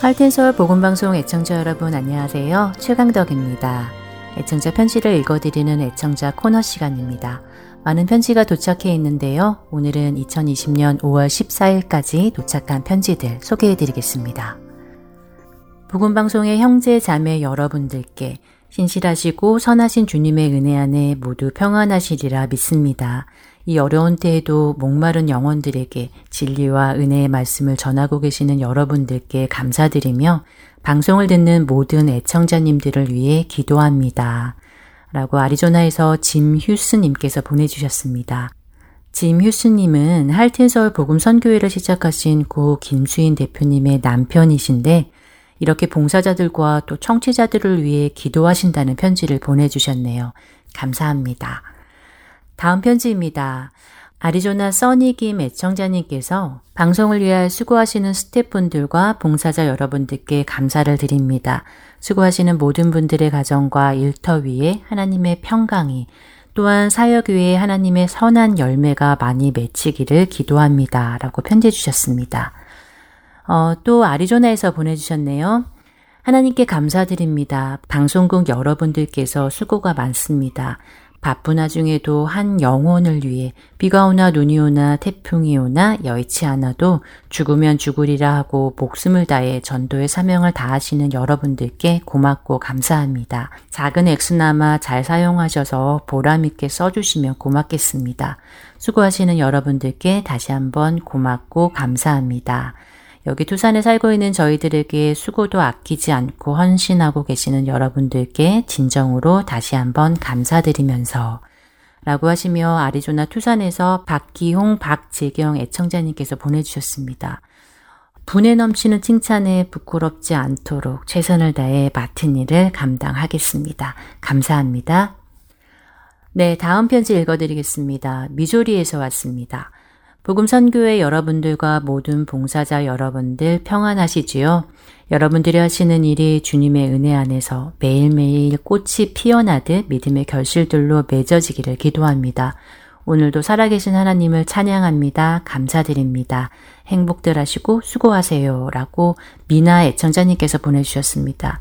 할텐서울 복음방송 애청자 여러분 안녕하세요. 최강덕입니다. 애청자 편지를 읽어드리는 애청자 코너 시간입니다. 많은 편지가 도착해 있는데요. 오늘은 2020년 5월 14일까지 도착한 편지들 소개해드리겠습니다. 복음방송의 형제 자매 여러분들께 신실하시고 선하신 주님의 은혜 안에 모두 평안하시리라 믿습니다. 이 어려운 때에도 목마른 영혼들에게 진리와 은혜의 말씀을 전하고 계시는 여러분들께 감사드리며 방송을 듣는 모든 애청자님들을 위해 기도합니다. 라고 아리조나에서 짐 휴스님께서 보내주셨습니다. 짐 휴스님은 할텐서울 복음 선교회를 시작하신 고 김수인 대표님의 남편이신데 이렇게 봉사자들과 또 청취자들을 위해 기도하신다는 편지를 보내주셨네요. 감사합니다. 다음 편지입니다. 아리조나 써니김 애청자님께서 방송을 위해 수고하시는 스태프분들과 봉사자 여러분들께 감사를 드립니다. 수고하시는 모든 분들의 가정과 일터 위에 하나님의 평강이 또한 사역 위에 하나님의 선한 열매가 많이 맺히기를 기도합니다. 라고 편지 주셨습니다. 어, 또 아리조나에서 보내주셨네요. 하나님께 감사드립니다. 방송국 여러분들께서 수고가 많습니다. 바쁜 와중에도 한 영혼을 위해 비가 오나 눈이 오나 태풍이 오나 여의치 않아도 죽으면 죽으리라 하고 목숨을 다해 전도의 사명을 다하시는 여러분들께 고맙고 감사합니다. 작은 액수나마 잘 사용하셔서 보람있게 써주시면 고맙겠습니다. 수고하시는 여러분들께 다시 한번 고맙고 감사합니다. 여기 두산에 살고 있는 저희들에게 수고도 아끼지 않고 헌신하고 계시는 여러분들께 진정으로 다시 한번 감사드리면서 라고 하시며 아리조나 투산에서 박기홍, 박재경 애청자님께서 보내주셨습니다. 분에 넘치는 칭찬에 부끄럽지 않도록 최선을 다해 맡은 일을 감당하겠습니다. 감사합니다. 네, 다음 편지 읽어드리겠습니다. 미조리에서 왔습니다. 복음 선교회 여러분들과 모든 봉사자 여러분들 평안하시지요? 여러분들이 하시는 일이 주님의 은혜 안에서 매일매일 꽃이 피어나듯 믿음의 결실들로 맺어지기를 기도합니다. 오늘도 살아계신 하나님을 찬양합니다. 감사드립니다. 행복들 하시고 수고하세요. 라고 미나 애청자님께서 보내주셨습니다.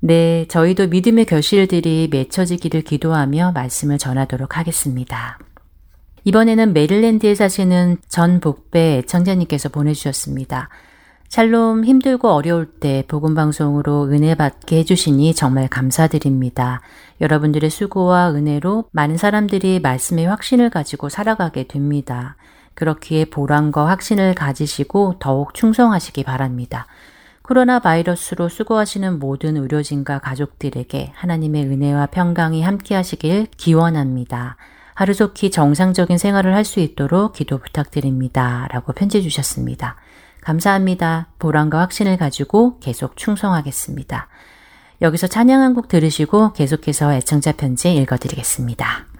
네, 저희도 믿음의 결실들이 맺혀지기를 기도하며 말씀을 전하도록 하겠습니다. 이번에는 메릴랜드에 사시는 전 복배 애청자님께서 보내주셨습니다. 샬롬 힘들고 어려울 때 복음방송으로 은혜 받게 해주시니 정말 감사드립니다. 여러분들의 수고와 은혜로 많은 사람들이 말씀의 확신을 가지고 살아가게 됩니다. 그렇기에 보람과 확신을 가지시고 더욱 충성하시기 바랍니다. 코로나 바이러스로 수고하시는 모든 의료진과 가족들에게 하나님의 은혜와 평강이 함께 하시길 기원합니다. 하루속히 정상적인 생활을 할 수 있도록 기도 부탁드립니다. 라고 편지 주셨습니다. 감사합니다. 보람과 확신을 가지고 계속 충성하겠습니다. 여기서 찬양 한 곡 들으시고 계속해서 애청자 편지 읽어드리겠습니다.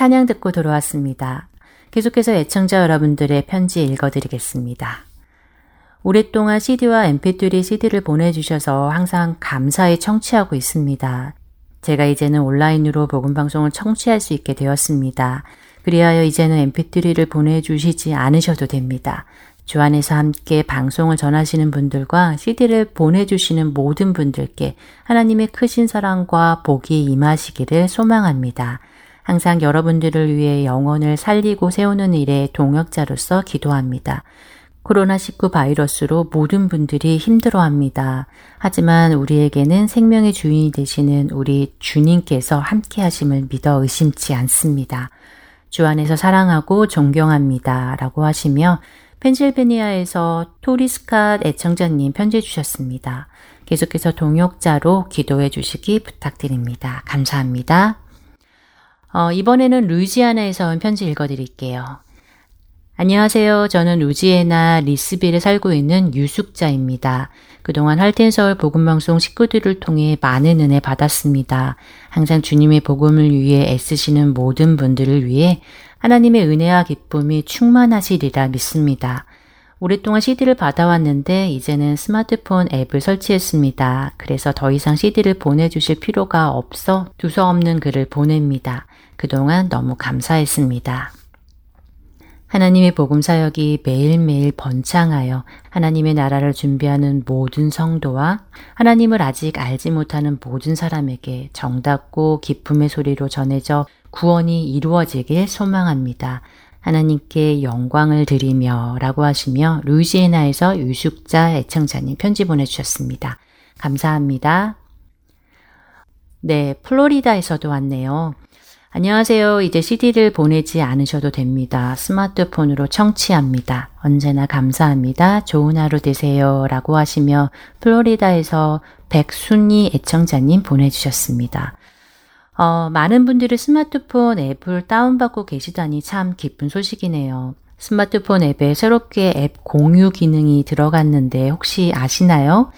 찬양 듣고 돌아왔습니다. 계속해서 애청자 여러분들의 편지 읽어드리겠습니다. 오랫동안 CD와 MP3 CD를 보내주셔서 항상 감사히 청취하고 있습니다. 제가 이제는 온라인으로 복음방송을 청취할 수 있게 되었습니다. 그리하여 이제는 mp3를 보내주시지 않으셔도 됩니다. 주 안에서 함께 방송을 전하시는 분들과 CD를 보내주시는 모든 분들께 하나님의 크신 사랑과 복이 임하시기를 소망합니다. 항상 여러분들을 위해 영혼을 살리고 세우는 일에 동역자로서 기도합니다. 코로나19 바이러스로 모든 분들이 힘들어합니다. 하지만 우리에게는 생명의 주인이 되시는 우리 주님께서 함께 하심을 믿어 의심치 않습니다. 주 안에서 사랑하고 존경합니다. 라고 하시며 펜실베니아에서 토리스캇 애청자님 편지 주셨습니다. 계속해서 동역자로 기도해 주시기 부탁드립니다. 감사합니다. 어, 이번에는 루이지아나에서 온 편지 읽어드릴게요. 안녕하세요. 저는 루지애나 리스빌에 살고 있는 유숙자입니다. 그동안 할텐서울 복음방송 식구들을 통해 많은 은혜 받았습니다. 항상 주님의 복음을 위해 애쓰시는 모든 분들을 위해 하나님의 은혜와 기쁨이 충만하시리라 믿습니다. 오랫동안 CD를 받아왔는데 이제는 스마트폰 앱을 설치했습니다. 그래서 더 이상 CD를 보내주실 필요가 없어 두서없는 글을 보냅니다. 그동안 너무 감사했습니다. 하나님의 복음 사역이 매일매일 번창하여 하나님의 나라를 준비하는 모든 성도와 하나님을 아직 알지 못하는 모든 사람에게 정답고 기쁨의 소리로 전해져 구원이 이루어지길 소망합니다. 하나님께 영광을 드리며 라고 하시며 루이지애나에서 유숙자 애청자님 편지 보내주셨습니다. 감사합니다. 네, 플로리다에서도 왔네요. 안녕하세요. 이제 CD를 보내지 않으셔도 됩니다. 스마트폰으로 청취합니다. 언제나 감사합니다. 좋은 하루 되세요. 라고 하시며 플로리다에서 백순희 애청자님 보내주셨습니다. 어, 많은 분들이 스마트폰 앱을 다운받고 계시다니 참 기쁜 소식이네요. 스마트폰 앱에 새롭게 앱 공유 기능이 들어갔는데 혹시 아시나요?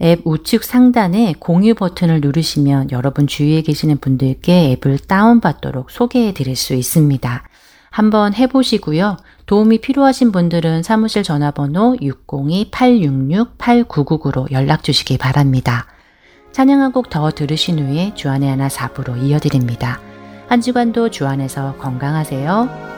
앱 우측 상단에 공유 버튼을 누르시면 여러분 주위에 계시는 분들께 앱을 다운받도록 소개해 드릴 수 있습니다. 한번 해보시고요. 도움이 필요하신 분들은 사무실 전화번호 602-866-8999로 연락 주시기 바랍니다. 찬양 한 곡 더 들으신 후에 주안의 하나 4부로 이어드립니다. 한 주간도 주안에서 건강하세요.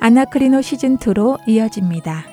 아나크리노 시즌2로 이어집니다.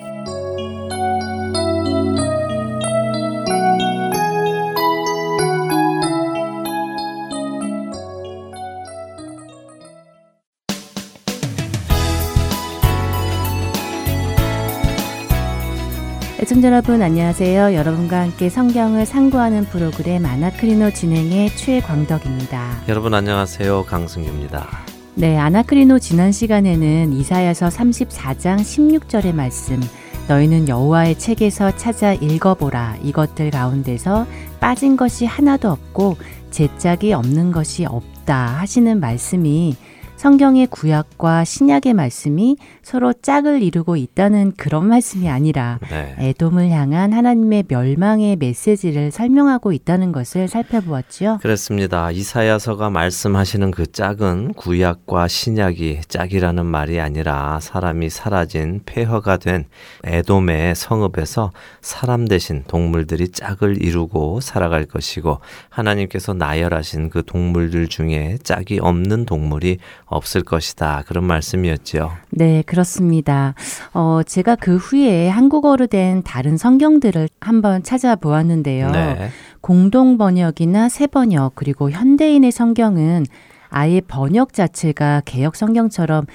애청자 여러분 안녕하세요. 여러분과 함께 성경을 상고하는 프로그램 아나크리노 진행의 최광덕입니다. 여러분 안녕하세요. 강승규입니다. 네, 아나크리노 지난 시간에는 이사야서 34장 16절의 말씀 너희는 여호와의 책에서 찾아 읽어보라. 이것들 가운데서 빠진 것이 하나도 없고 제짝이 없는 것이 없다 하시는 말씀이 성경의 구약과 신약의 말씀이 서로 짝을 이루고 있다는 그런 말씀이 아니라 네. 에돔을 향한 하나님의 멸망의 메시지를 설명하고 있다는 것을 살펴보았죠. 그렇습니다. 이사야서가 말씀하시는 그 짝은 구약과 신약이 짝이라는 말이 아니라 사람이 사라진 폐허가 된 에돔의 성읍에서 사람 대신 동물들이 짝을 이루고 살아갈 것이고 하나님께서 나열하신 그 동물들 중에 짝이 없는 동물이 없을 것이다. 그런 말씀이었죠. 네, 그렇습니다. 어, 제가 그 후에 한국어로 된 다른 성경들을 한번 찾아보았는데요. 네. 공동 번역이나 새 번역 그리고 현대인의 성경은 아예 번역 자체가 개혁 성경처럼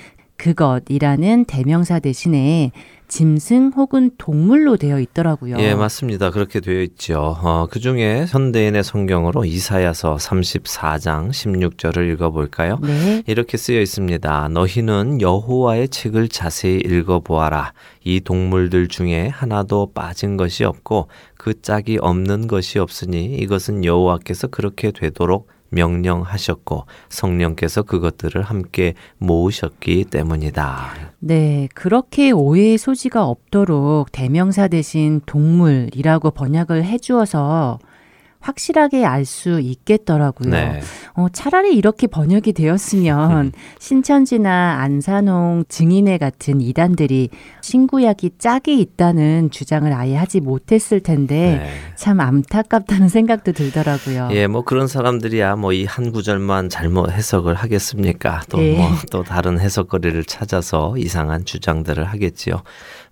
그것이라는 대명사 대신에 짐승 혹은 동물로 되어 있더라고요. 예, 맞습니다. 그렇게 되어 있죠. 어, 그 중에 현대인의 성경으로 이사야서 34장 16절을 읽어볼까요? 네. 이렇게 쓰여 있습니다. 너희는 여호와의 책을 자세히 읽어보아라. 이 동물들 중에 하나도 빠진 것이 없고 그 짝이 없는 것이 없으니 이것은 여호와께서 그렇게 되도록 명령하셨고 성령께서 그것들을 함께 모으셨기 때문이다. 네, 그렇게 오해의 소지가 없도록 대명사 대신 동물이라고 번역을 해주어서 확실하게 알 수 있겠더라고요. 네. 어, 차라리 이렇게 번역이 되었으면 신천지나 안산홍 증인회 같은 이단들이 신구약이 짝이 있다는 주장을 아예 하지 못했을 텐데 네. 참 안타깝다는 생각도 들더라고요. 예, 뭐 그런 사람들이야 뭐 이 한 구절만 잘못 해석을 하겠습니까? 또 뭐또 네. 뭐 다른 해석거리를 찾아서 이상한 주장들을 하겠지요.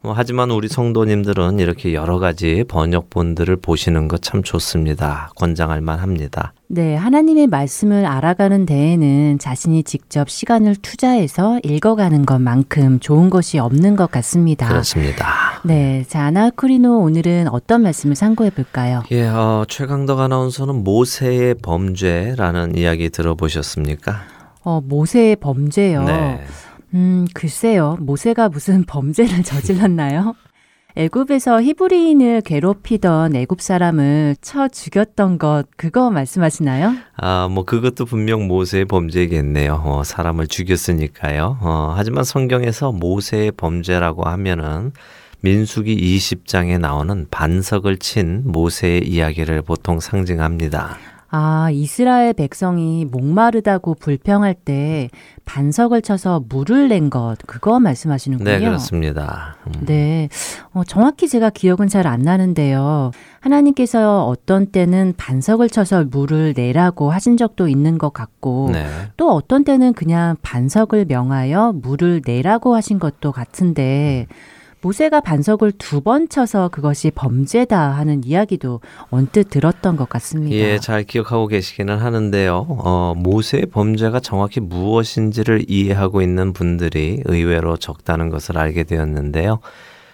뭐 하지만 우리 성도님들은 이렇게 여러 가지 번역본들을 보시는 것 참 좋습니다. 권장할 만합니다. 네, 하나님의 말씀을 알아가는 데에는 자신이 직접 시간을 투자해서 읽어가는 것만큼 좋은 것이 없는 것 같습니다. 그렇습니다. 네, 자 아나크리노 오늘은 어떤 말씀을 상고해 볼까요? 예, 어, 최강덕 아나운서는 모세의 범죄라는 이야기 들어보셨습니까? 어, 모세의 범죄요. 네. 음, 글쎄요. 모세가 무슨 범죄를 저질렀나요? 애굽에서 히브리인을 괴롭히던 애굽 사람을 쳐 죽였던 것 그거 말씀하시나요? 아, 뭐 그것도 분명 모세의 범죄겠네요. 어, 사람을 죽였으니까요. 어, 하지만 성경에서 모세의 범죄라고 하면은 민수기 20장에 나오는 반석을 친 모세의 이야기를 보통 상징합니다. 아, 이스라엘 백성이 목마르다고 불평할 때 반석을 쳐서 물을 낸 것, 그거 말씀하시는군요. 네, 그렇습니다. 음. 네. 어, 정확히 제가 기억은 잘 안 나는데요. 하나님께서 어떤 때는 반석을 쳐서 물을 내라고 하신 적도 있는 것 같고, 네. 또 어떤 때는 그냥 반석을 명하여 물을 내라고 하신 것도 같은데, 음. 모세가 반석을 두 번 쳐서 그것이 범죄다 하는 이야기도 언뜻 들었던 것 같습니다. 예, 잘 기억하고 계시기는 하는데요. 어, 모세의 범죄가 정확히 무엇인지를 이해하고 있는 분들이 의외로 적다는 것을 알게 되었는데요.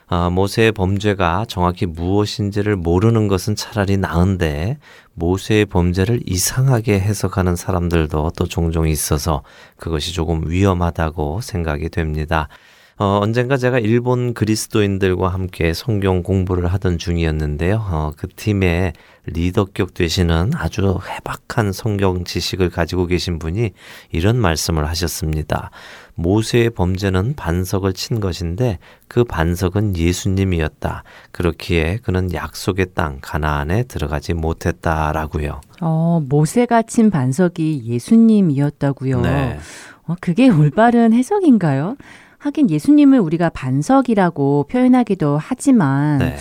어, 모세의 범죄가 정확히 무엇인지를 모르는 것은 차라리 나은데 모세의 범죄를 이상하게 해석하는 사람들도 또 종종 있어서 그것이 조금 위험하다고 생각이 됩니다. 어, 언젠가 제가 일본 그리스도인들과 함께 성경 공부를 하던 중이었는데요. 어, 그 팀의 리더격 되시는 아주 해박한 성경 지식을 가지고 계신 분이 이런 말씀을 하셨습니다. 모세의 범죄는 반석을 친 것인데 그 반석은 예수님이었다. 그렇기에 그는 약속의 땅 가나안에 들어가지 못했다라고요. 어, 모세가 친 반석이 예수님이었다고요. 네. 어, 그게 올바른 해석인가요? 하긴 예수님을 우리가 반석이라고 표현하기도 하지만 네.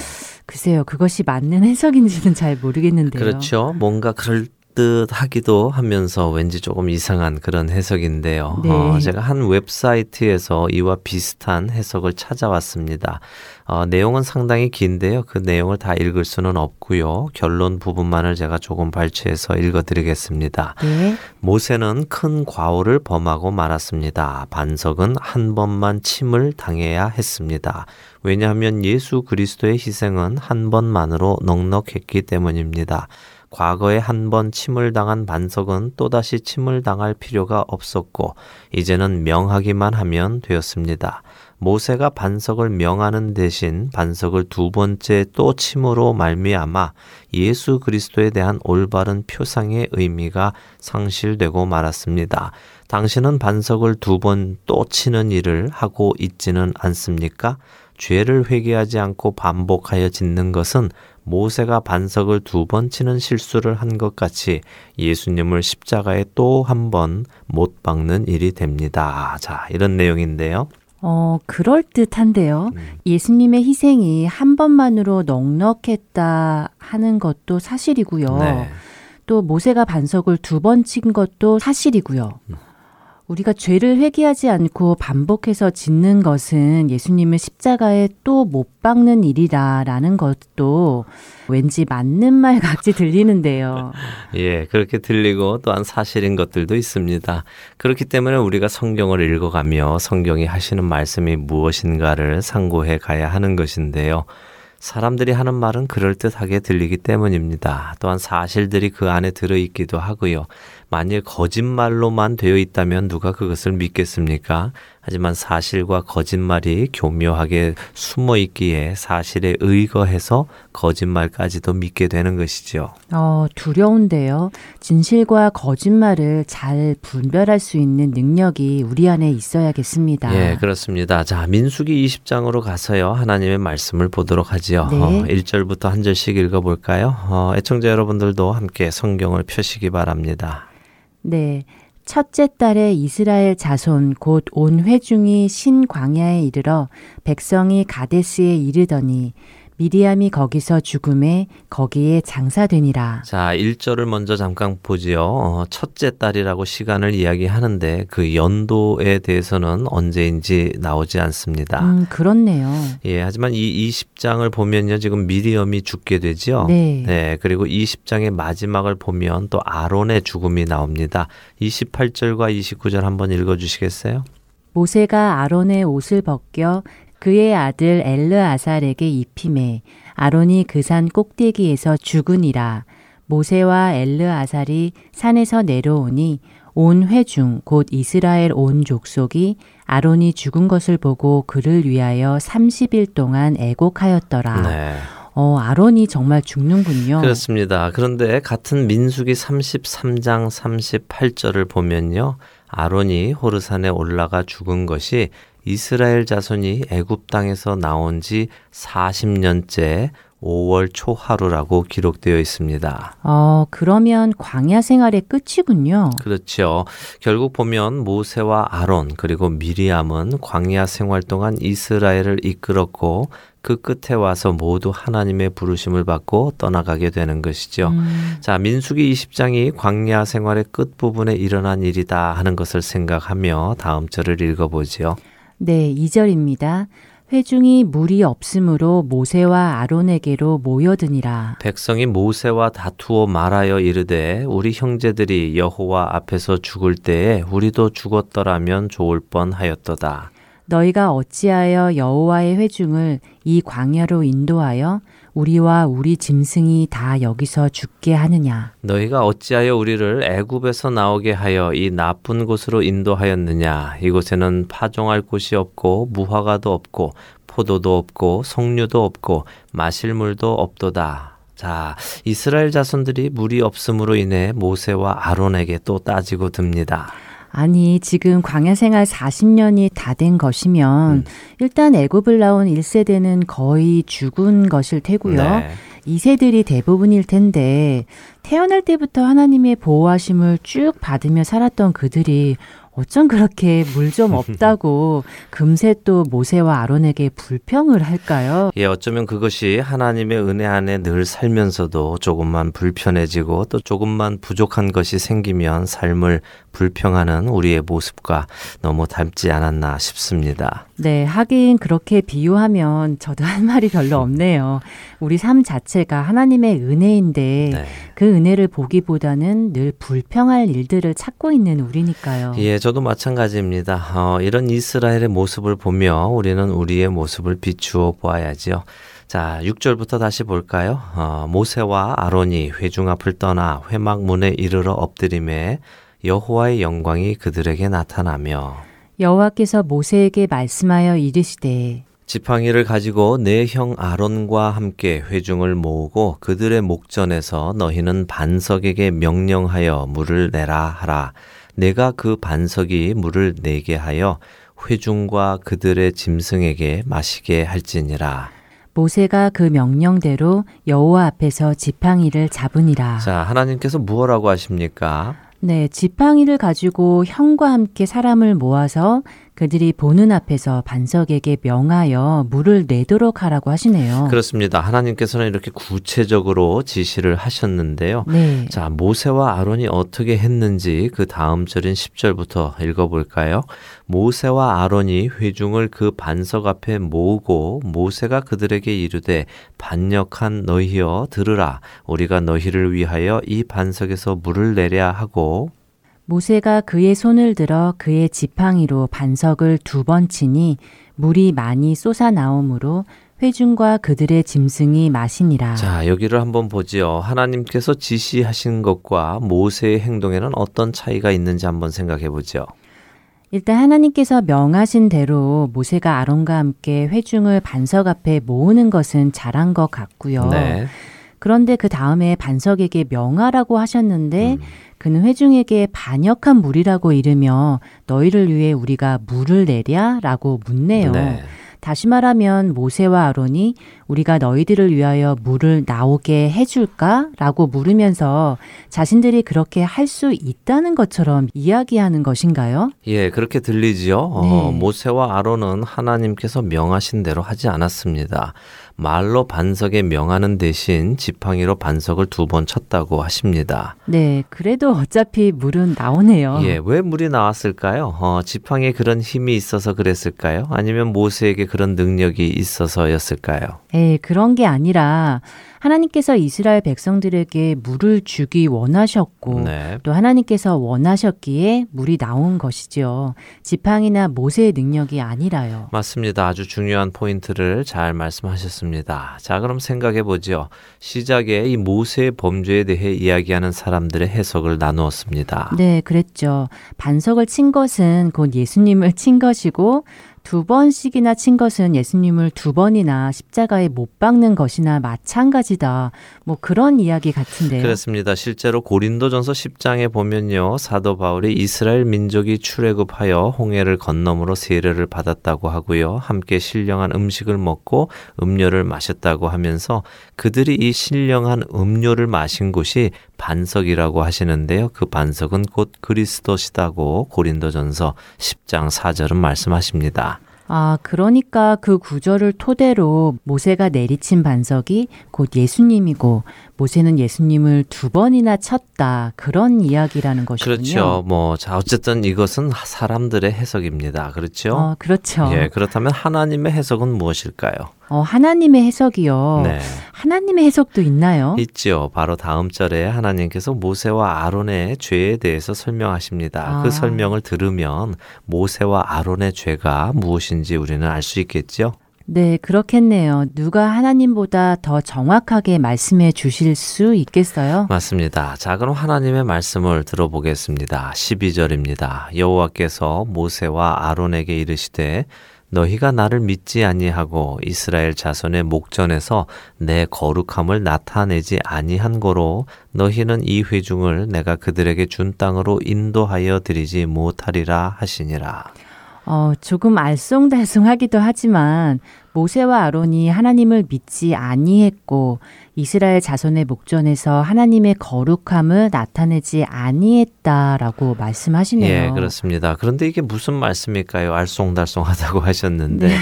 글쎄요 그것이 맞는 해석인지는 잘 모르겠는데요. 그렇죠. 뭔가 그럴 듯하기도 하면서 왠지 조금 이상한 그런 해석인데요. 네. 어, 제가 한 웹사이트에서 이와 비슷한 해석을 찾아왔습니다. 어, 내용은 상당히 긴데요. 그 내용을 다 읽을 수는 없고요. 결론 부분만을 제가 조금 발췌해서 읽어드리겠습니다. 네. 모세는 큰 과오를 범하고 말았습니다. 반석은 한 번만 침을 당해야 했습니다. 왜냐하면 예수 그리스도의 희생은 한 번만으로 넉넉했기 때문입니다. 과거에 한 번 침을 당한 반석은 또다시 침을 당할 필요가 없었고 이제는 명하기만 하면 되었습니다. 모세가 반석을 명하는 대신 반석을 두 번째 또 침으로 말미암아 예수 그리스도에 대한 올바른 표상의 의미가 상실되고 말았습니다. 당신은 반석을 두 번 또 치는 일을 하고 있지는 않습니까? 죄를 회개하지 않고 반복하여 짓는 것은 모세가 반석을 두 번 치는 실수를 한 것 같이 예수님을 십자가에 또 한 번 못 박는 일이 됩니다. 자, 이런 내용인데요. 어, 그럴 듯한데요. 음. 예수님의 희생이 한 번만으로 넉넉했다 하는 것도 사실이고요. 네. 또 모세가 반석을 두 번 친 것도 사실이고요. 음. 우리가 죄를 회개하지 않고 반복해서 짓는 것은 예수님을 십자가에 또 못 박는 일이다라는 것도 왠지 맞는 말 같이 들리는데요. 예, 그렇게 들리고 또한 사실인 것들도 있습니다. 그렇기 때문에 우리가 성경을 읽어가며 성경이 하시는 말씀이 무엇인가를 상고해 가야 하는 것인데요. 사람들이 하는 말은 그럴듯하게 들리기 때문입니다. 또한 사실들이 그 안에 들어있기도 하고요. 만일 거짓말로만 되어 있다면 누가 그것을 믿겠습니까? 하지만 사실과 거짓말이 교묘하게 숨어 있기에 사실에 의거해서 거짓말까지도 믿게 되는 것이죠. 어, 두려운데요. 진실과 거짓말을 잘 분별할 수 있는 능력이 우리 안에 있어야겠습니다. 예, 그렇습니다. 자, 민수기 20장으로 가서요. 하나님의 말씀을 보도록 하지요. 네. 어, 1절부터 한 절씩 읽어 볼까요? 어, 애청자 여러분들도 함께 성경을 펴시기 바랍니다. 네. 첫째 달에 이스라엘 자손 곧 온 회중이 신 광야에 이르러 백성이 가데스에 이르더니 미리암이 거기서 죽음에 거기에 장사되니라. 자, 1절을 먼저 잠깐 보지요. 어, 첫째 딸이라고 시간을 이야기하는데 그 연도에 대해서는 언제인지 나오지 않습니다. 음, 그렇네요. 예, 하지만 이 20장을 보면요. 지금 미리엄이 죽게 되죠. 네. 네, 그리고 20장의 마지막을 보면 또 아론의 죽음이 나옵니다. 28절과 29절 한번 읽어 주시겠어요? 모세가 아론의 옷을 벗겨 그의 아들 엘르아살에게 입힘에 아론이 그 산 꼭대기에서 죽으니라 모세와 엘르아살이 산에서 내려오니 온 회중 곧 이스라엘 온 족속이 아론이 죽은 것을 보고 그를 위하여 30일 동안 애곡하였더라. 네. 어, 아론이 정말 죽는군요. 그렇습니다. 그런데 같은 민수기 33장 38절을 보면요. 아론이 호르산에 올라가 죽은 것이 이스라엘 자손이 애굽 땅에서 나온 지 40년째 5월 초하루라고 기록되어 있습니다. 어, 그러면 광야 생활의 끝이군요. 그렇죠. 결국 보면 모세와 아론 그리고 미리암은 광야 생활 동안 이스라엘을 이끌었고 그 끝에 와서 모두 하나님의 부르심을 받고 떠나가게 되는 것이죠. 음. 자, 민수기 20장이 광야 생활의 끝부분에 일어난 일이다 하는 것을 생각하며 다음 절을 읽어보지요. 네, 2절입니다. 회중이 물이 없으므로 모세와 아론에게로 모여드니라. 백성이 모세와 다투어 말하여 이르되 우리 형제들이 여호와 앞에서 죽을 때에 우리도 죽었더라면 좋을 뻔하였도다. 너희가 어찌하여 여호와의 회중을 이 광야로 인도하여 우리와 우리 짐승이 다 여기서 죽게 하느냐? 너희가 어찌하여 우리를 애굽에서 나오게 하여 이 나쁜 곳으로 인도하였느냐? 이곳에는 파종할 곳이 없고 무화과도 없고 포도도 없고 석류도 없고 마실 물도 없도다. 자, 이스라엘 자손들이 물이 없음으로 인해 모세와 아론에게 또 따지고 듭니다. 아니, 지금 광야 생활 40년이 다 된 것이면 음. 일단 애굽을 나온 1세대는 거의 죽은 것일 테고요. 네. 2세들이 대부분일 텐데 태어날 때부터 하나님의 보호하심을 쭉 받으며 살았던 그들이 어쩜 그렇게 물 좀 없다고 금세 또 모세와 아론에게 불평을 할까요? 예, 어쩌면 그것이 하나님의 은혜 안에 늘 살면서도 조금만 불편해지고 또 조금만 부족한 것이 생기면 삶을 불평하는 우리의 모습과 너무 닮지 않았나 싶습니다. 네, 하긴 그렇게 비유하면 저도 할 말이 별로 없네요. 우리 삶 자체가 하나님의 은혜인데 네. 그 은혜를 보기보다는 늘 불평할 일들을 찾고 있는 우리니까요. 예, 저도 마찬가지입니다. 어, 이런 이스라엘의 모습을 보며 우리는 우리의 모습을 비추어 보아야지요. 자, 6절부터 다시 볼까요? 어, 모세와 아론이 회중 앞을 떠나 회막문에 이르러 엎드림에 여호와의 영광이 그들에게 나타나며 여호와께서 모세에게 말씀하여 이르시되 지팡이를 가지고 내 형 아론과 함께 회중을 모으고 그들의 목전에서 너희는 반석에게 명령하여 물을 내라 하라. 내가 그 반석이 물을 내게 하여 회중과 그들의 짐승에게 마시게 할지니라. 모세가 그 명령대로 여호와 앞에서 지팡이를 잡으니라. 자, 하나님께서 무엇라고 하십니까? 네, 지팡이를 가지고 형과 함께 사람을 모아서 그들이 보는 앞에서 반석에게 명하여 물을 내도록 하라고 하시네요. 그렇습니다. 하나님께서는 이렇게 구체적으로 지시를 하셨는데요. 네. 자, 모세와 아론이 어떻게 했는지 그 다음 절인 10절부터 읽어볼까요? 모세와 아론이 회중을 그 반석 앞에 모으고 모세가 그들에게 이르되 반역한 너희여 들으라 우리가 너희를 위하여 이 반석에서 물을 내랴 하고 모세가 그의 손을 들어 그의 지팡이로 반석을 두 번 치니 물이 많이 쏟아 나오므로 회중과 그들의 짐승이 마시니라. 자, 여기를 한번 보지요. 하나님께서 지시하신 것과 모세의 행동에는 어떤 차이가 있는지 한번 생각해 보죠. 일단 하나님께서 명하신 대로 모세가 아론과 함께 회중을 반석 앞에 모으는 것은 잘한 것 같고요. 네. 그런데 그 다음에 반석에게 명하라고 하셨는데 음. 그는 회중에게 반역한 물이라고 이르며 너희를 위해 우리가 물을 내랴? 라고 묻네요. 네. 다시 말하면 모세와 아론이 우리가 너희들을 위하여 물을 나오게 해줄까? 라고 물으면서 자신들이 그렇게 할 수 있다는 것처럼 이야기하는 것인가요? 예, 그렇게 들리지요. 어, 네. 어, 모세와 아론은 하나님께서 명하신 대로 하지 않았습니다. 말로 반석에 명하는 대신 지팡이로 반석을 두 번 쳤다고 하십니다. 네, 그래도 어차피 물은 나오네요. 예, 왜 물이 나왔을까요? 어, 지팡이에 그런 힘이 있어서 그랬을까요? 아니면 모세에게 그런 능력이 있어서였을까요? 예, 그런 게 아니라 하나님께서 이스라엘 백성들에게 물을 주기 원하셨고 네. 또 하나님께서 원하셨기에 물이 나온 것이지요. 지팡이나 모세의 능력이 아니라요. 맞습니다. 아주 중요한 포인트를 잘 말씀하셨습니다. 자, 그럼 생각해 보죠. 시작에 이 모세의 범죄에 대해 이야기하는 사람들의 해석을 나누었습니다. 네, 그랬죠. 반석을 친 것은 곧 예수님을 친 것이고 두 번씩이나 친 것은 예수님을 두 번이나 십자가에 못 박는 것이나 마찬가지다. 뭐 그런 이야기 같은데요. 그렇습니다. 실제로 고린도전서 10장에 보면요. 사도 바울이 이스라엘 민족이 출애굽하여 홍해를 건너므로 세례를 받았다고 하고요. 함께 신령한 음식을 먹고 음료를 마셨다고 하면서 그들이 이 신령한 음료를 마신 곳이 반석이라고 하시는데요. 그 반석은 곧 그리스도시다고 고린도전서 10장 4절은 말씀하십니다. 아, 그러니까 그 구절을 토대로 모세가 내리친 반석이 곧 예수님이고 모세는 예수님을 두 번이나 쳤다. 그런 이야기라는 것이군요. 그렇죠. 뭐, 자, 어쨌든 이것은 사람들의 해석입니다. 그렇죠? 어, 그렇죠. 예, 그렇다면 하나님의 해석은 무엇일까요? 어, 하나님의 해석이요. 네. 하나님의 해석도 있나요? 있죠. 바로 다음 절에 하나님께서 모세와 아론의 죄에 대해서 설명하십니다. 그 아. 그 설명을 들으면 모세와 아론의 죄가 무엇인지 우리는 알 수 있겠죠. 네, 그렇겠네요. 누가 하나님보다 더 정확하게 말씀해 주실 수 있겠어요? 맞습니다. 자, 그럼 하나님의 말씀을 들어보겠습니다. 12절입니다. 여호와께서 모세와 아론에게 이르시되 너희가 나를 믿지 아니하고 이스라엘 자손의 목전에서 내 거룩함을 나타내지 아니한 거로 너희는 이 회중을 내가 그들에게 준 땅으로 인도하여 드리지 못하리라 하시니라. 어, 조금 알쏭달쏭하기도 하지만 모세와 아론이 하나님을 믿지 아니했고 이스라엘 자손의 목전에서 하나님의 거룩함을 나타내지 아니했다라고 말씀하시네요. 예, 그렇습니다. 그런데 이게 무슨 말씀일까요? 알쏭달쏭하다고 하셨는데 네.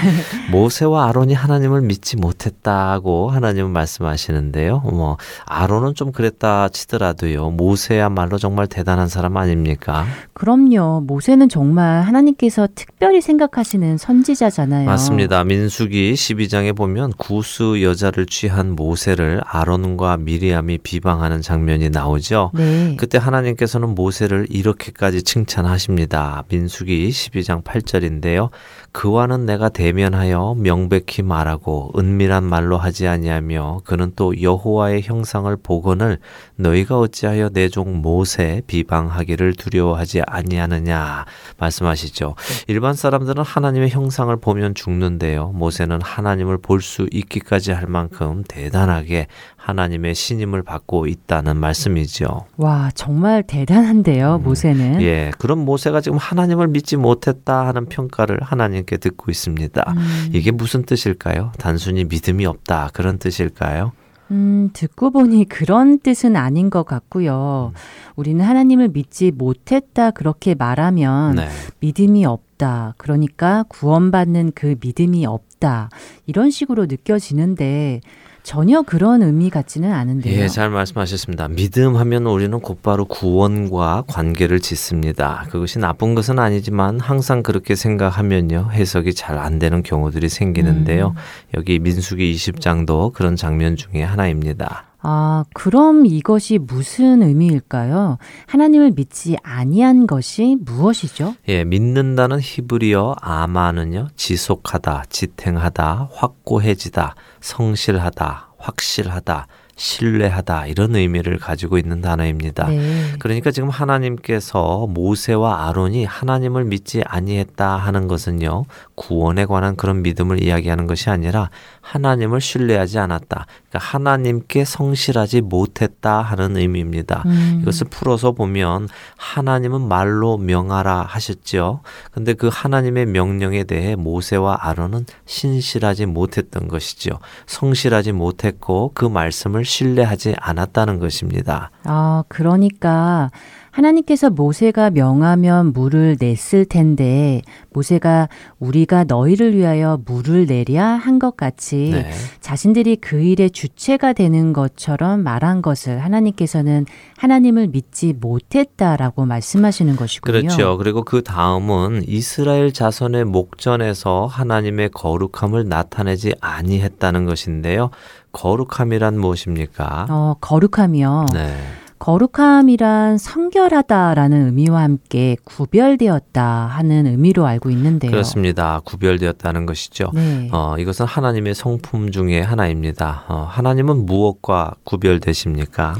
모세와 아론이 하나님을 믿지 못했다고 하나님은 말씀하시는데요. 뭐 아론은 좀 그랬다 치더라도요. 모세야말로 정말 대단한 사람 아닙니까? 그럼요. 모세는 정말 하나님께서 특별히 생각하시는 선지자잖아요. 맞습니다. 민수기 12장에 보면 구스 여자를 취한 모세를 아론과 미리암이 비방하는 장면이 나오죠. 네. 그때 하나님께서는 모세를 이렇게까지 칭찬하십니다. 민수기 12장 8절인데요. 그와는 내가 대면하여 명백히 말하고 은밀한 말로 하지 아니하며 그는 또 여호와의 형상을 보거늘 너희가 어찌하여 내 종 모세 비방하기를 두려워하지 아니하느냐 말씀하시죠. 일반 사람들은 하나님의 형상을 보면 죽는데요. 모세는 하나님을 볼 수 있기까지 할 만큼 대단하게 하나님의 신임을 받고 있다는 말씀이죠. 와, 정말 대단한데요, 음, 모세는. 예, 그런 모세가 지금 하나님을 믿지 못했다 하는 평가를 하나님께 듣고 있습니다. 음. 이게 무슨 뜻일까요? 단순히 믿음이 없다 그런 뜻일까요? 음, 듣고 보니 그런 뜻은 아닌 것 같고요. 음. 우리는 하나님을 믿지 못했다 그렇게 말하면 네. 믿음이 없다. 그러니까 구원받는 그 믿음이 없다. 이런 식으로 느껴지는데 전혀 그런 의미 같지는 않은데요. 예, 잘 말씀하셨습니다. 믿음 하면 우리는 곧바로 구원과 관계를 짓습니다. 그것이 나쁜 것은 아니지만 항상 그렇게 생각하면요. 해석이 잘 안 되는 경우들이 생기는데요. 음. 여기 민수기 20장도 그런 장면 중에 하나입니다. 아, 그럼 이것이 무슨 의미일까요? 하나님을 믿지 아니한 것이 무엇이죠? 예, 믿는다는 히브리어 아마는요, 지속하다, 지탱하다, 확고해지다, 성실하다, 확실하다, 신뢰하다 이런 의미를 가지고 있는 단어입니다. 네. 그러니까 지금 하나님께서 모세와 아론이 하나님을 믿지 아니했다 하는 것은요 구원에 관한 그런 믿음을 이야기하는 것이 아니라 하나님을 신뢰하지 않았다. 그러니까 하나님께 성실하지 못했다 하는 의미입니다. 음. 이것을 풀어서 보면 하나님은 말로 명하라 하셨죠. 근데 그 하나님의 명령에 대해 모세와 아론은 신실하지 못했던 것이죠. 성실하지 못했고 그 말씀을 신뢰하지 않았다는 것입니다. 아, 그러니까 하나님께서 모세가 명하면 물을 냈을 텐데 모세가 우리가 너희를 위하여 물을 내랴 한 것 같이 네. 자신들이 그 일의 주체가 되는 것처럼 말한 것을 하나님께서는 하나님을 믿지 못했다라고 말씀하시는 것이군요. 그렇죠. 그리고 그 다음은 이스라엘 자손의 목전에서 하나님의 거룩함을 나타내지 아니했다는 것인데요. 거룩함이란 무엇입니까? 어, 거룩함이요. 네. 거룩함이란 성결하다라는 의미와 함께 구별되었다 하는 의미로 알고 있는데요. 그렇습니다. 구별되었다는 것이죠. 네. 어, 이것은 하나님의 성품 중에 하나입니다. 어, 하나님은 무엇과 구별되십니까?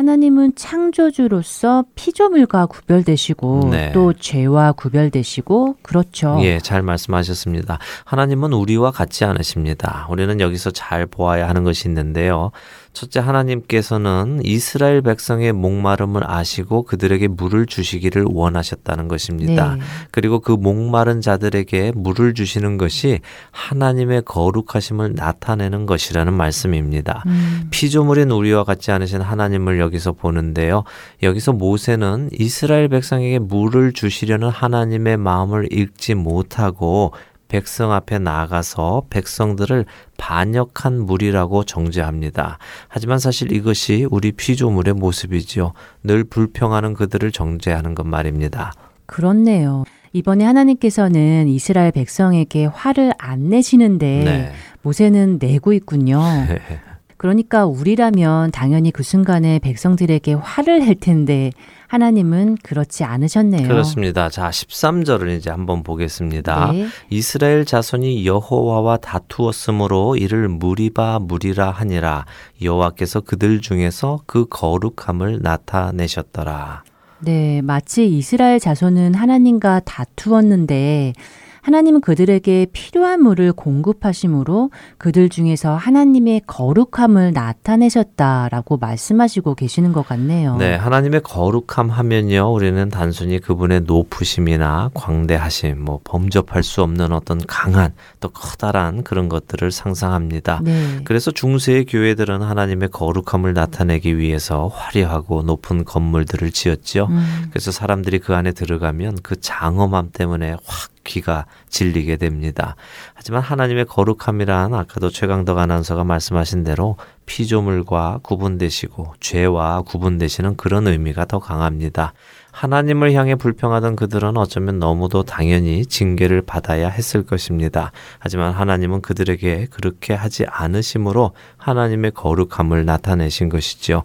하나님은 창조주로서 피조물과 구별되시고 네. 또 죄와 구별되시고 그렇죠. 예, 잘 말씀하셨습니다. 하나님은 우리와 같지 않으십니다. 우리는 여기서 잘 보아야 하는 것이 있는데요. 첫째 하나님께서는 이스라엘 백성의 목마름을 아시고 그들에게 물을 주시기를 원하셨다는 것입니다. 네. 그리고 그 목마른 자들에게 물을 주시는 것이 하나님의 거룩하심을 나타내는 것이라는 말씀입니다. 음. 피조물인 우리와 같지 않으신 하나님을 여기서 보는데요. 여기서 모세는 이스라엘 백성에게 물을 주시려는 하나님의 마음을 읽지 못하고 백성 앞에 나가서 백성들을 반역한 물이라고 정죄합니다. 하지만 사실 이것이 우리 피조물의 모습이지요. 늘 불평하는 그들을 정죄하는 것 말입니다. 그렇네요. 이번에 하나님께서는 이스라엘 백성에게 화를 안 내시는데 네. 모세는 내고 있군요. 그러니까 우리라면 당연히 그 순간에 백성들에게 화를 낼 텐데 하나님은 그렇지 않으셨네요. 그렇습니다. 자, 13절을 이제 한번 보겠습니다. 네. 이스라엘 자손이 여호와와 다투었으므로 이를 무리바 무리라 하니라 여호와께서 그들 중에서 그 거룩함을 나타내셨더라. 네, 마치 이스라엘 자손은 하나님과 다투었는데 하나님은 그들에게 필요한 물을 공급하심으로 그들 중에서 하나님의 거룩함을 나타내셨다라고 말씀하시고 계시는 것 같네요. 네, 하나님의 거룩함 하면요, 우리는 단순히 그분의 높으심이나 광대하심, 뭐 범접할 수 없는 어떤 강한 또 커다란 그런 것들을 상상합니다. 네. 그래서 중세의 교회들은 하나님의 거룩함을 나타내기 위해서 화려하고 높은 건물들을 지었죠. 음. 그래서 사람들이 그 안에 들어가면 그 장엄함 때문에 확 귀가 질리게 됩니다. 하지만 하나님의 거룩함이란 아까도 최강덕 아나운서가 말씀하신 대로 피조물과 구분되시고 죄와 구분되시는 그런 의미가 더 강합니다. 하나님을 향해 불평하던 그들은 어쩌면 너무도 당연히 징계를 받아야 했을 것입니다. 하지만 하나님은 그들에게 그렇게 하지 않으심으로 하나님의 거룩함을 나타내신 것이지요.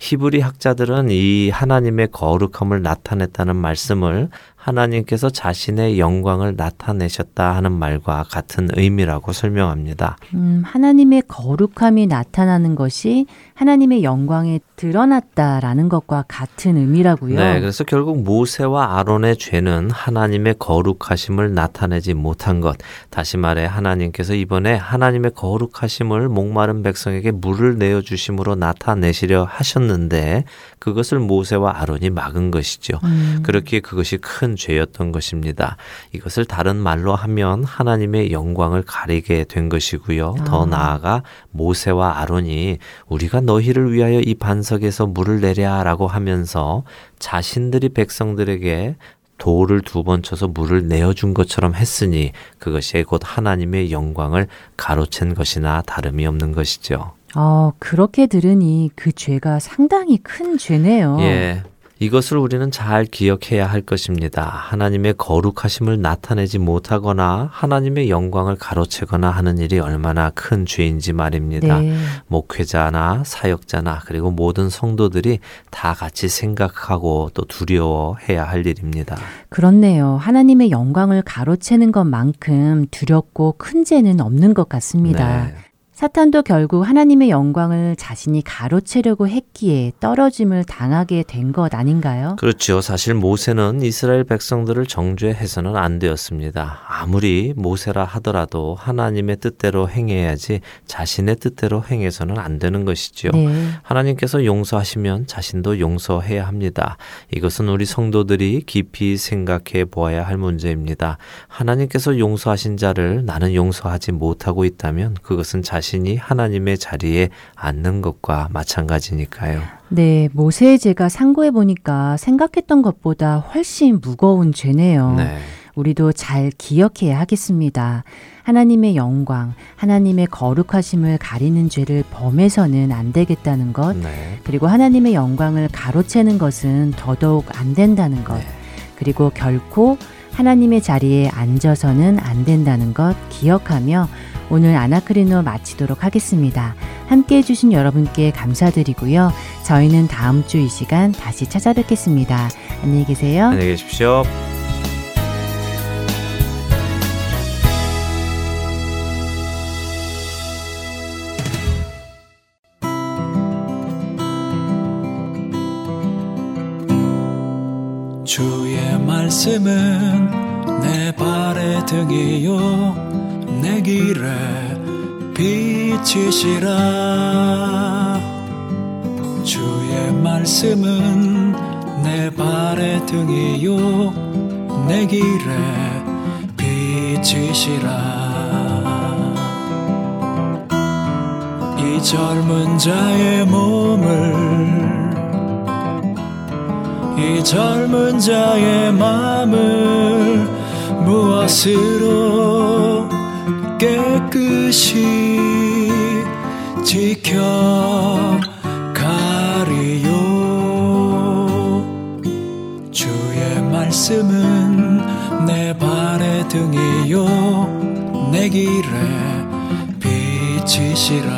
히브리 학자들은 이 하나님의 거룩함을 나타냈다는 말씀을 하나님께서 자신의 영광을 나타내셨다 하는 말과 같은 의미라고 설명합니다. 음, 하나님의 거룩함이 나타나는 것이 하나님의 영광에 드러났다라는 것과 같은 의미라고요. 네, 그래서 결국 모세와 아론의 죄는 하나님의 거룩하심을 나타내지 못한 것. 다시 말해 하나님께서 이번에 하나님의 거룩하심을 목마른 백성에게 물을 내어 주심으로 나타내시려 하셨는데 그것을 모세와 아론이 막은 것이죠. 음. 그렇게 그것이 큰 죄였던 것입니다. 이것을 다른 말로 하면 하나님의 영광을 가리게 된 것이고요. 아. 더 나아가 모세와 아론이 우리가 너희를 위하여 이 반석에서 물을 내랴라고 하면서 자신들이 백성들에게 돌을 두 번 쳐서 물을 내어준 것처럼 했으니 그것이 곧 하나님의 영광을 가로챈 것이나 다름이 없는 것이죠. 어, 그렇게 들으니 그 죄가 상당히 큰 죄네요. 예. 이것을 우리는 잘 기억해야 할 것입니다. 하나님의 거룩하심을 나타내지 못하거나 하나님의 영광을 가로채거나 하는 일이 얼마나 큰 죄인지 말입니다. 네. 목회자나 사역자나 그리고 모든 성도들이 다 같이 생각하고 또 두려워해야 할 일입니다. 그렇네요. 하나님의 영광을 가로채는 것만큼 두렵고 큰 죄는 없는 것 같습니다. 네. 사탄도 결국 하나님의 영광을 자신이 가로채려고 했기에 떨어짐을 당하게 된 것 아닌가요? 그렇죠. 사실 모세는 이스라엘 백성들을 정죄해서는 안 되었습니다. 아무리 모세라 하더라도 하나님의 뜻대로 행해야지 자신의 뜻대로 행해서는 안 되는 것이지요. 네. 하나님께서 용서하시면 자신도 용서해야 합니다. 이것은 우리 성도들이 깊이 생각해 보아야 할 문제입니다. 하나님께서 용서하신 자를 나는 용서하지 못하고 있다면 그것은 자신 자신이 하나님의 자리에 앉는 것과 마찬가지니까요. 네, 모세의 죄가 상고해 보니까 생각했던 것보다 훨씬 무거운 죄네요. 네. 우리도 잘 기억해야 하겠습니다. 하나님의 영광, 하나님의 거룩하심을 가리는 죄를 범해서는 안 되겠다는 것, 네. 그리고 하나님의 영광을 가로채는 것은 더더욱 안 된다는 것, 네. 그리고 결코 하나님의 자리에 앉아서는 안 된다는 것 기억하며 오늘 아나크리노 마치도록 하겠습니다. 함께 해주신 여러분께 감사드리고요. 저희는 다음 주 이 시간 다시 찾아뵙겠습니다. 안녕히 계세요. 안녕히 계십시오. 주의 말씀은 내 등이요. 내 길에 빛이시라. 주의 말씀은 내 발의 등이요. 내 길에 빛이시라. 이 젊은 자의 몸을 이 젊은 자의 마음을 무엇으로 깨끗이 지켜 가리요? 주의 말씀은 내 발의 등이요. 내 길에 빛이시라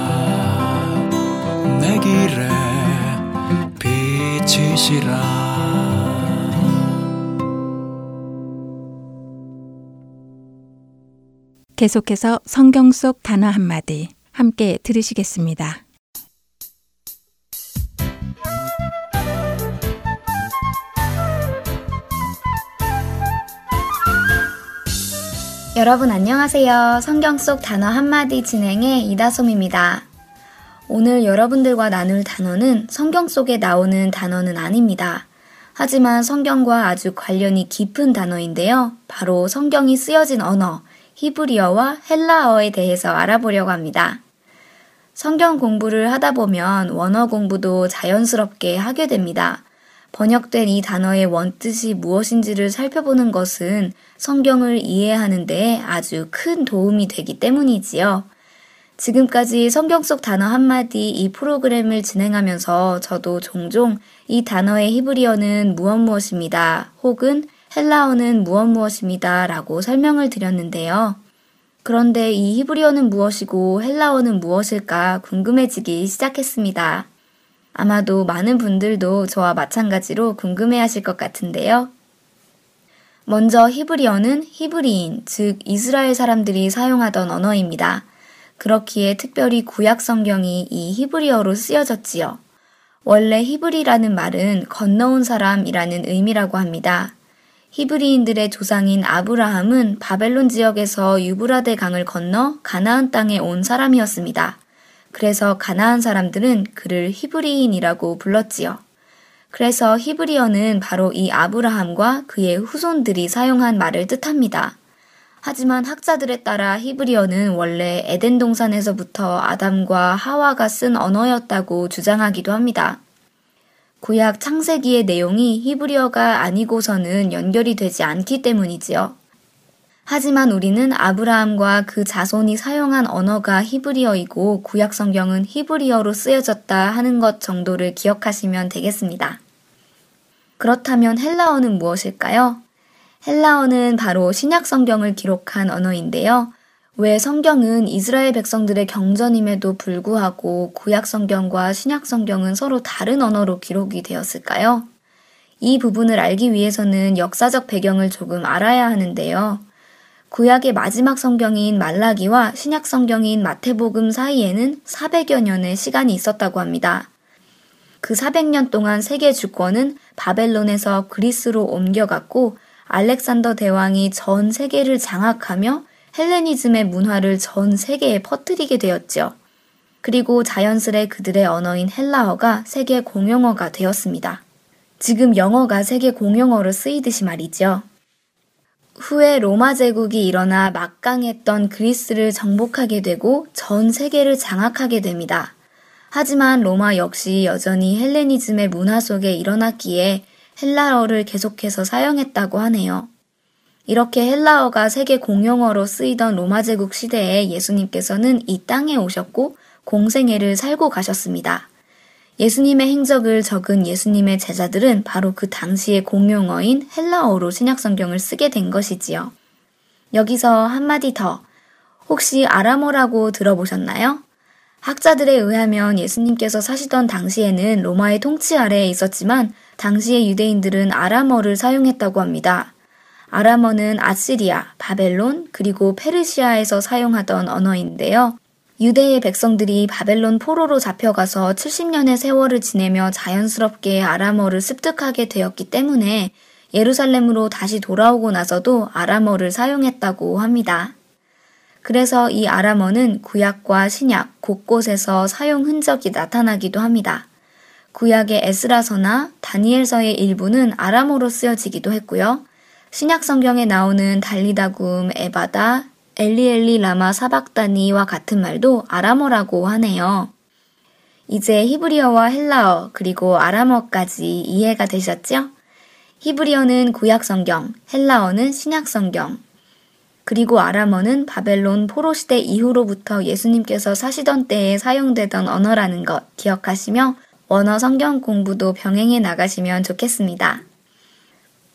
빛이시라 계속해서 성경 속 단어 한마디 함께 들으시겠습니다. 여러분 안녕하세요. 성경 속 단어 한마디 진행의 이다솜입니다. 오늘 여러분들과 나눌 단어는 성경 속에 나오는 단어는 아닙니다. 하지만 성경과 아주 관련이 깊은 단어인데요. 바로 성경이 쓰여진 언어, 히브리어와 헬라어에 대해서 알아보려고 합니다. 성경 공부를 하다 보면 원어 공부도 자연스럽게 하게 됩니다. 번역된 이 단어의 원뜻이 무엇인지를 살펴보는 것은 성경을 이해하는 데 아주 큰 도움이 되기 때문이지요. 지금까지 성경 속 단어 한마디 이 프로그램을 진행하면서 저도 종종 이 단어의 히브리어는 무엇 무엇입니다. 혹은 헬라어는 무엇 무엇입니다. 라고 설명을 드렸는데요. 그런데 이 히브리어는 무엇이고 헬라어는 무엇일까 궁금해지기 시작했습니다. 아마도 많은 분들도 저와 마찬가지로 궁금해 하실 것 같은데요. 먼저 히브리어는 히브리인, 즉 이스라엘 사람들이 사용하던 언어입니다. 그렇기에 특별히 구약 성경이 이 히브리어로 쓰여졌지요. 원래 히브리라는 말은 건너온 사람이라는 의미라고 합니다. 히브리인들의 조상인 아브라함은 바벨론 지역에서 유브라데 강을 건너 가나안 땅에 온 사람이었습니다. 그래서 가나안 사람들은 그를 히브리인이라고 불렀지요. 그래서 히브리어는 바로 이 아브라함과 그의 후손들이 사용한 말을 뜻합니다. 하지만 학자들에 따라 히브리어는 원래 에덴 동산에서부터 아담과 하와가 쓴 언어였다고 주장하기도 합니다. 구약 창세기의 내용이 히브리어가 아니고서는 연결이 되지 않기 때문이지요. 하지만 우리는 아브라함과 그 자손이 사용한 언어가 히브리어이고 구약 성경은 히브리어로 쓰여졌다 하는 것 정도를 기억하시면 되겠습니다. 그렇다면 헬라어는 무엇일까요? 헬라어는 바로 신약 성경을 기록한 언어인데요. 왜 성경은 이스라엘 백성들의 경전임에도 불구하고 구약 성경과 신약 성경은 서로 다른 언어로 기록이 되었을까요? 이 부분을 알기 위해서는 역사적 배경을 조금 알아야 하는데요. 구약의 마지막 성경인 말라기와 신약 성경인 마태복음 사이에는 400여 년의 시간이 있었다고 합니다. 그 400년 동안 세계 주권은 바벨론에서 그리스로 옮겨갔고 알렉산더 대왕이 전 세계를 장악하며 헬레니즘의 문화를 전 세계에 퍼뜨리게 되었죠. 그리고 자연스레 그들의 언어인 헬라어가 세계 공용어가 되었습니다. 지금 영어가 세계 공용어로 쓰이듯이 말이죠. 후에 로마 제국이 일어나 막강했던 그리스를 정복하게 되고 전 세계를 장악하게 됩니다. 하지만 로마 역시 여전히 헬레니즘의 문화 속에 일어났기에 헬라어를 계속해서 사용했다고 하네요. 이렇게 헬라어가 세계 공용어로 쓰이던 로마 제국 시대에 예수님께서는 이 땅에 오셨고 공생애를 살고 가셨습니다. 예수님의 행적을 적은 예수님의 제자들은 바로 그 당시의 공용어인 헬라어로 신약성경을 쓰게 된 것이지요. 여기서 한마디 더. 혹시 아람어라고 들어보셨나요? 학자들에 의하면 예수님께서 사시던 당시에는 로마의 통치 아래에 있었지만 당시의 유대인들은 아람어를 사용했다고 합니다. 아람어는 아시리아, 바벨론, 그리고 페르시아에서 사용하던 언어인데요. 유대의 백성들이 바벨론 포로로 잡혀가서 70년의 세월을 지내며 자연스럽게 아람어를 습득하게 되었기 때문에 예루살렘으로 다시 돌아오고 나서도 아람어를 사용했다고 합니다. 그래서 이 아람어는 구약과 신약 곳곳에서 사용 흔적이 나타나기도 합니다. 구약의 에스라서나 다니엘서의 일부는 아람어로 쓰여지기도 했고요. 신약 성경에 나오는 달리다굼, 에바다, 엘리엘리 라마 사박다니와 같은 말도 아람어라고 하네요. 이제 히브리어와 헬라어 그리고 아람어까지 이해가 되셨죠? 히브리어는 구약 성경, 헬라어는 신약 성경, 그리고 아람어는 바벨론 포로 시대 이후로부터 예수님께서 사시던 때에 사용되던 언어라는 것 기억하시며 원어 성경 공부도 병행해 나가시면 좋겠습니다.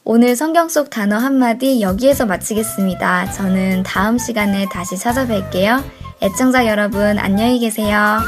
오늘 성경 속 단어 한마디 여기에서 마치겠습니다. 저는 다음 시간에 다시 찾아뵐게요. 애청자 여러분, 안녕히 계세요.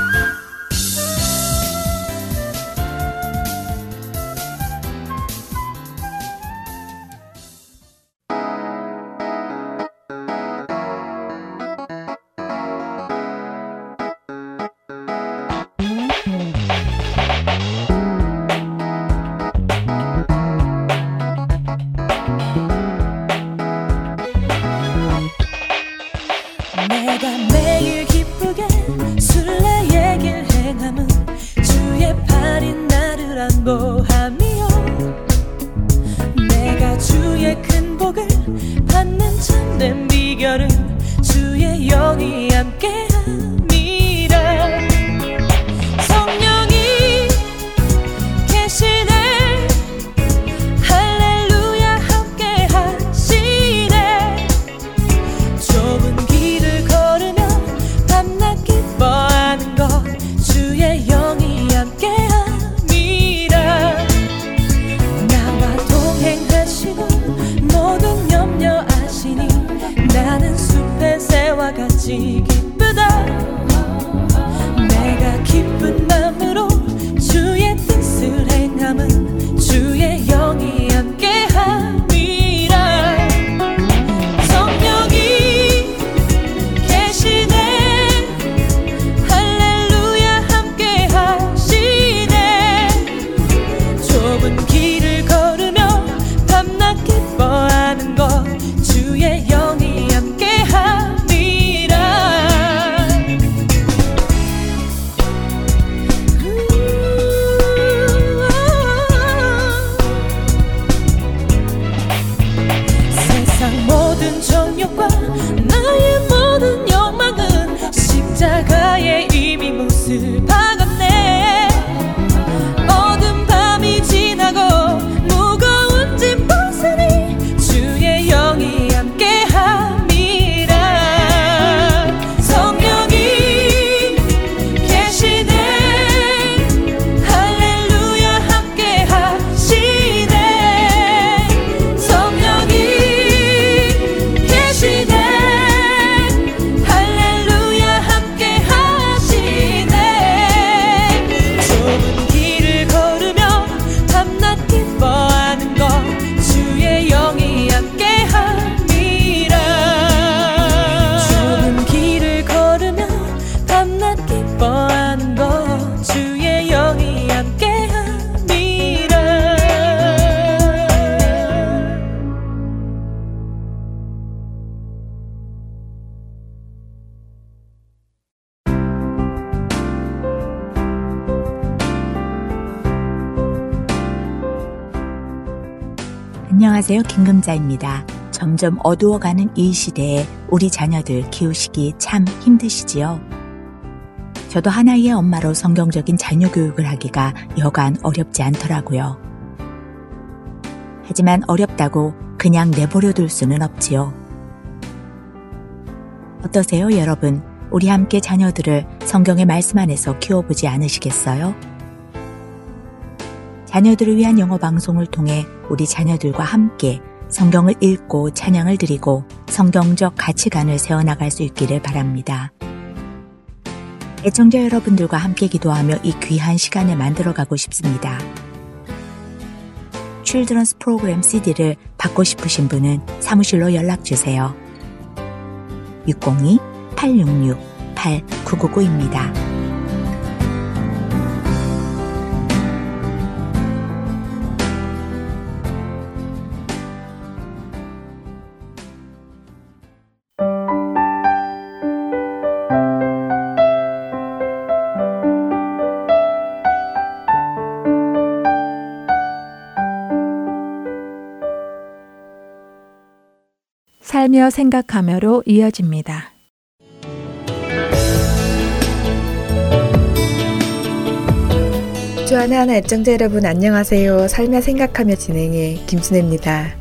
You. 안녕하세요. 김금자입니다. 점점 어두워가는 이 시대에 우리 자녀들 키우시기 참 힘드시지요? 저도 하나의 엄마로 성경적인 자녀 교육을 하기가 여간 어렵지 않더라고요. 하지만 어렵다고 그냥 내버려 둘 수는 없지요. 어떠세요, 여러분? 우리 함께 자녀들을 성경의 말씀 안에서 키워보지 않으시겠어요? 자녀들을 위한 영어 방송을 통해 우리 자녀들과 함께 성경을 읽고 찬양을 드리고 성경적 가치관을 세워나갈 수 있기를 바랍니다. 애청자 여러분들과 함께 기도하며 이 귀한 시간을 만들어가고 싶습니다. 칠드런스 프로그램 CD를 받고 싶으신 분은 사무실로 연락주세요. 602-866-8999입니다. 살며 생각하며로 이어집니다. 주안의 하나 애청자 여러분 안녕하세요. 살며 생각하며 진행해 김순혜입니다.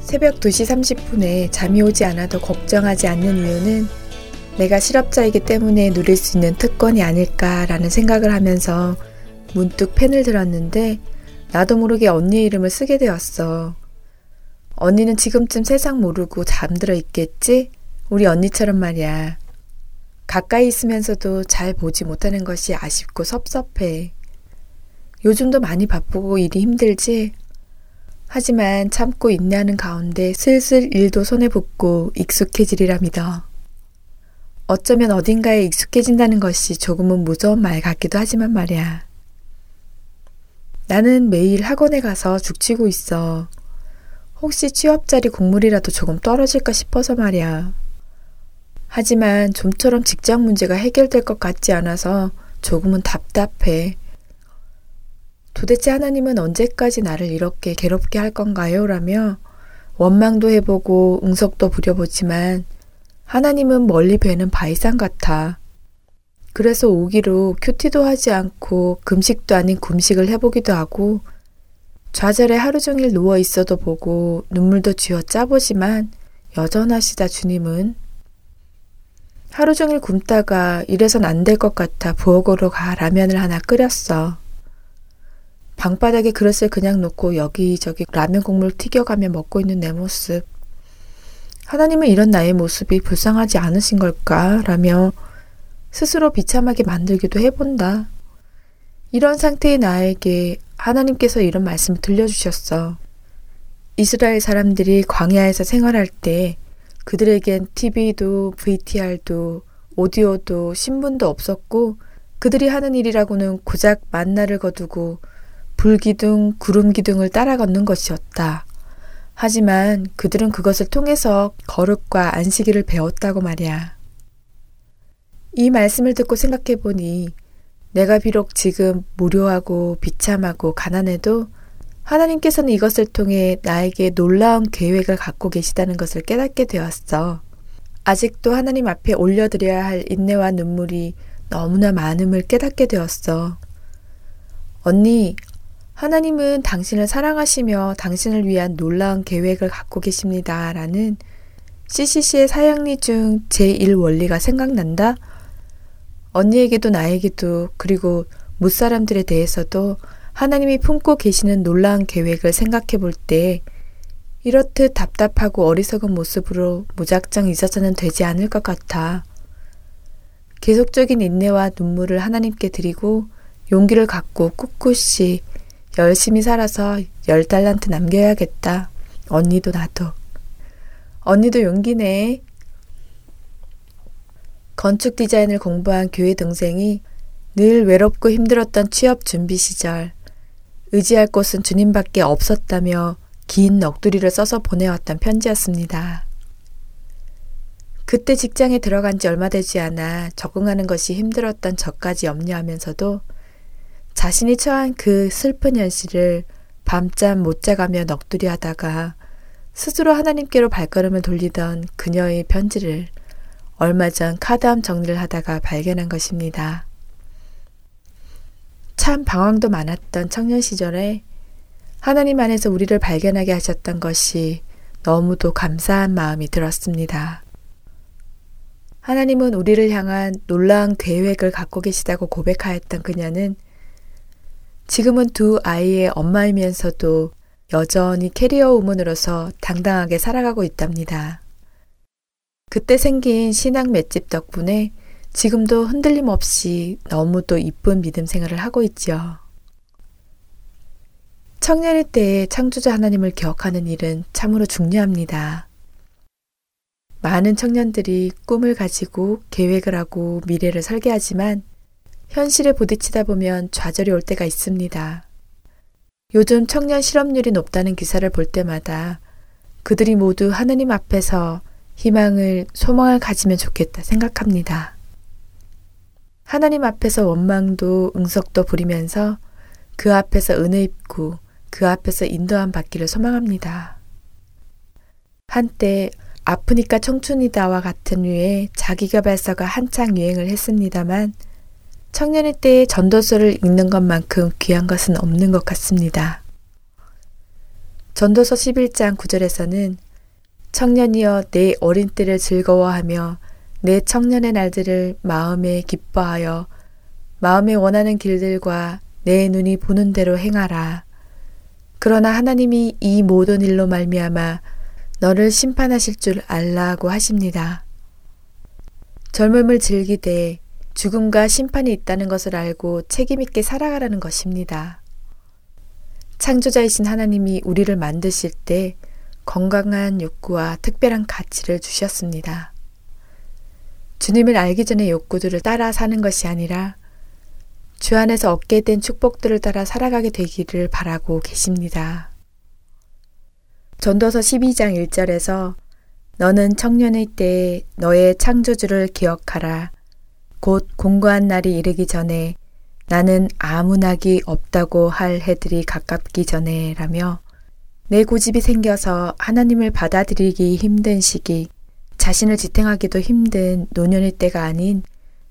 새벽 2시 30분에 잠이 오지 않아도 걱정하지 않는 이유는 내가 실업자이기 때문에 누릴 수 있는 특권이 아닐까라는 생각을 하면서 문득 펜을 들었는데 나도 모르게 언니의 이름을 쓰게 되었어. 언니는 지금쯤 세상 모르고 잠들어 있겠지? 우리 언니처럼 말이야. 가까이 있으면서도 잘 보지 못하는 것이 아쉽고 섭섭해. 요즘도 많이 바쁘고 일이 힘들지? 하지만 참고 인내하는 가운데 슬슬 일도 손에 붙고 익숙해지리라 믿어. 어쩌면 어딘가에 익숙해진다는 것이 조금은 무서운 말 같기도 하지만 말이야. 나는 매일 학원에 가서 죽치고 있어. 혹시 취업자리 국물이라도 조금 떨어질까 싶어서 말이야. 하지만 좀처럼 직장 문제가 해결될 것 같지 않아서 조금은 답답해. 도대체 하나님은 언제까지 나를 이렇게 괴롭게 할 건가요? 라며 원망도 해보고 응석도 부려보지만 하나님은 멀리 뵈는 바이상 같아. 그래서 오기로 큐티도 하지 않고 금식도 아닌 금식을 해보기도 하고 좌절에 하루 종일 누워 있어도 보고 눈물도 쥐어 짜보지만 여전하시다 주님은 하루 종일 굶다가 이래선 안 될 것 같아 부엌으로 가 라면을 하나 끓였어. 방바닥에 그릇을 그냥 놓고 여기저기 라면 국물 튀겨가며 먹고 있는 내 모습. 하나님은 이런 나의 모습이 불쌍하지 않으신 걸까? 라며 스스로 비참하게 만들기도 해본다. 이런 상태의 나에게 하나님께서 이런 말씀을 들려주셨어. 이스라엘 사람들이 광야에서 생활할 때 그들에겐 TV도 VTR도 오디오도 신문도 없었고 그들이 하는 일이라고는 고작 만나를 거두고 불기둥, 구름기둥을 따라 걷는 것이었다. 하지만 그들은 그것을 통해서 거룩과 안식일을 배웠다고 말이야. 이 말씀을 듣고 생각해 보니 내가 비록 지금 무료하고 비참하고 가난해도 하나님께서는 이것을 통해 나에게 놀라운 계획을 갖고 계시다는 것을 깨닫게 되었어. 아직도 하나님 앞에 올려드려야 할 인내와 눈물이 너무나 많음을 깨닫게 되었어. 언니, 하나님은 당신을 사랑하시며 당신을 위한 놀라운 계획을 갖고 계십니다. 라는 CCC의 사양리 중 제1 원리가 생각난다? 언니에게도 나에게도 그리고 무사람들에 대해서도 하나님이 품고 계시는 놀라운 계획을 생각해 볼 때 이렇듯 답답하고 어리석은 모습으로 무작정 잊어서는 되지 않을 것 같아. 계속적인 인내와 눈물을 하나님께 드리고 용기를 갖고 꿋꿋이 열심히 살아서 열 달란트 남겨야겠다. 언니도 나도. 언니도 용기네. 건축 디자인을 공부한 교회 동생이 늘 외롭고 힘들었던 취업 준비 시절 의지할 곳은 주님밖에 없었다며 긴 넋두리를 써서 보내왔던 편지였습니다. 그때 직장에 들어간 지 얼마 되지 않아 적응하는 것이 힘들었던 저까지 염려하면서도 자신이 처한 그 슬픈 현실을 밤잠 못 자가며 넋두리 하다가 스스로 하나님께로 발걸음을 돌리던 그녀의 편지를 얼마 전 카드암 정리를 하다가 발견한 것입니다. 참 방황도 많았던 청년 시절에 하나님 안에서 우리를 발견하게 하셨던 것이 너무도 감사한 마음이 들었습니다. 하나님은 우리를 향한 놀라운 계획을 갖고 계시다고 고백하였던 그녀는 지금은 두 아이의 엄마이면서도 여전히 캐리어 우먼으로서 당당하게 살아가고 있답니다. 그때 생긴 신앙 맷집 덕분에 지금도 흔들림 없이 너무도 이쁜 믿음 생활을 하고 있죠. 청년의 때에 창조자 하나님을 기억하는 일은 참으로 중요합니다. 많은 청년들이 꿈을 가지고 계획을 하고 미래를 설계하지만 현실에 부딪히다 보면 좌절이 올 때가 있습니다. 요즘 청년 실업률이 높다는 기사를 볼 때마다 그들이 모두 하느님 앞에서 희망을, 소망을 가지면 좋겠다 생각합니다. 하나님 앞에서 원망도 응석도 부리면서 그 앞에서 은혜 입고 그 앞에서 인도함 받기를 소망합니다. 한때 아프니까 청춘이다와 같은 류의 자기개발서가 한창 유행을 했습니다만 청년의 때에 전도서를 읽는 것만큼 귀한 것은 없는 것 같습니다. 전도서 11장 9절에서는 청년이여 내 어린 때를 즐거워하며 내 청년의 날들을 마음에 기뻐하여 마음에 원하는 길들과 내 눈이 보는 대로 행하라. 그러나 하나님이 이 모든 일로 말미암아 너를 심판하실 줄 알라고 하십니다. 젊음을 즐기되 죽음과 심판이 있다는 것을 알고 책임있게 살아가라는 것입니다. 창조자이신 하나님이 우리를 만드실 때 건강한 욕구와 특별한 가치를 주셨습니다. 주님을 알기 전에 욕구들을 따라 사는 것이 아니라 주 안에서 얻게 된 축복들을 따라 살아가게 되기를 바라고 계십니다. 전도서 12장 1절에서 너는 청년의 때에 너의 창조주를 기억하라. 곧 공고한 날이 이르기 전에 나는 아무 낙이 없다고 할 해들이 가깝기 전에 라며 내 고집이 생겨서 하나님을 받아들이기 힘든 시기, 자신을 지탱하기도 힘든 노년의 때가 아닌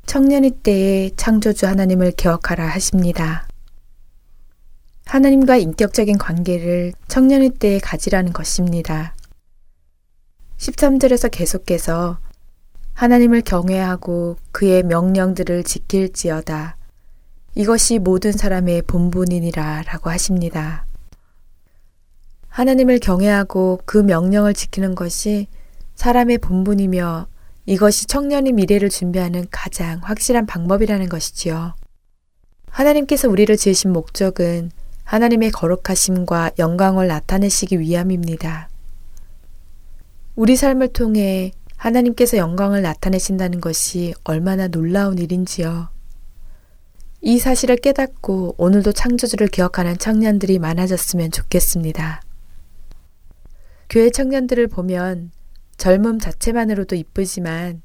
청년의 때에 창조주 하나님을 기억하라 하십니다. 하나님과 인격적인 관계를 청년의 때에 가지라는 것입니다. 13절에서 계속해서 하나님을 경외하고 그의 명령들을 지킬지어다. 이것이 모든 사람의 본분이니라 라고 하십니다. 하나님을 경외하고 그 명령을 지키는 것이 사람의 본분이며 이것이 청년의 미래를 준비하는 가장 확실한 방법이라는 것이지요. 하나님께서 우리를 지으신 목적은 하나님의 거룩하심과 영광을 나타내시기 위함입니다. 우리 삶을 통해 하나님께서 영광을 나타내신다는 것이 얼마나 놀라운 일인지요. 이 사실을 깨닫고 오늘도 창조주를 기억하는 청년들이 많아졌으면 좋겠습니다. 교회 청년들을 보면 젊음 자체만으로도 이쁘지만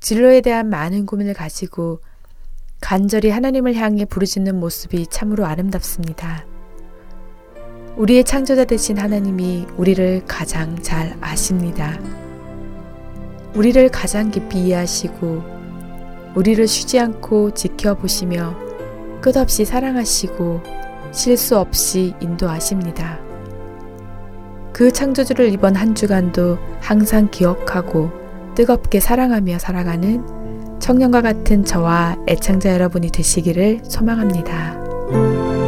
진로에 대한 많은 고민을 가지고 간절히 하나님을 향해 부르짖는 모습이 참으로 아름답습니다. 우리의 창조자 되신 하나님이 우리를 가장 잘 아십니다. 우리를 가장 깊이 이해하시고 우리를 쉬지 않고 지켜보시며 끝없이 사랑하시고 실수 없이 인도하십니다. 그 창조주를 이번 한 주간도 항상 기억하고 뜨겁게 사랑하며 살아가는 청년과 같은 저와 애창자 여러분이 되시기를 소망합니다.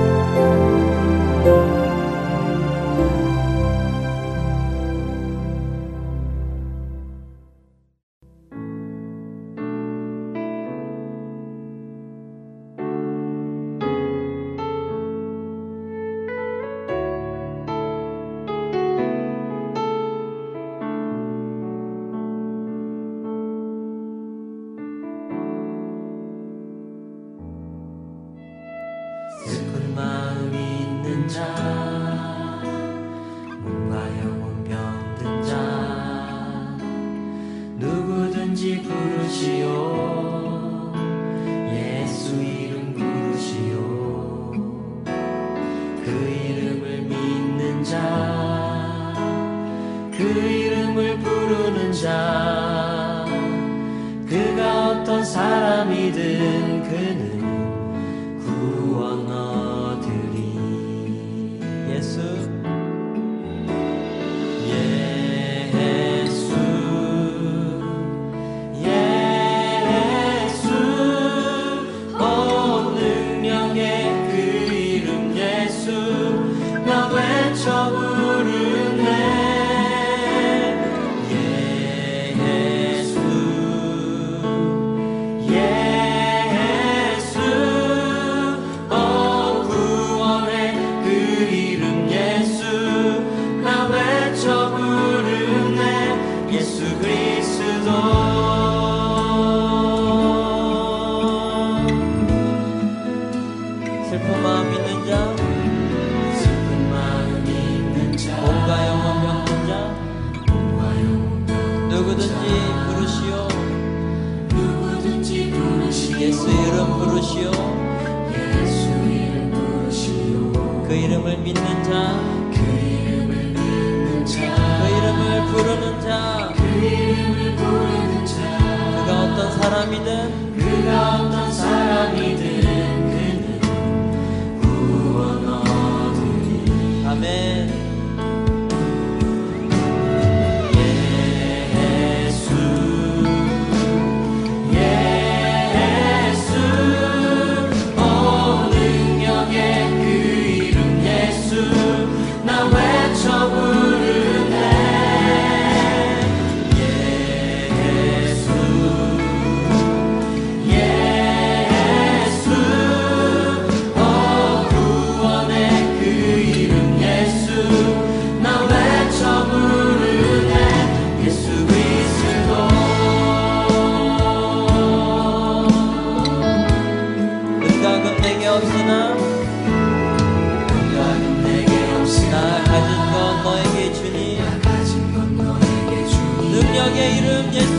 주니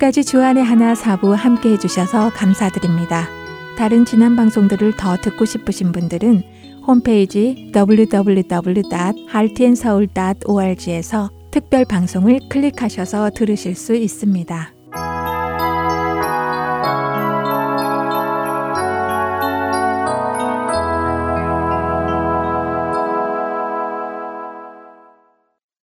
지금까지 주안의 하나 사부 함께 해주셔서 감사드립니다. 다른 지난 방송들을 더 듣고 싶으신 분들은 홈페이지 www.heartandseoul.org에서 특별 방송을 클릭하셔서 들으실 수 있습니다.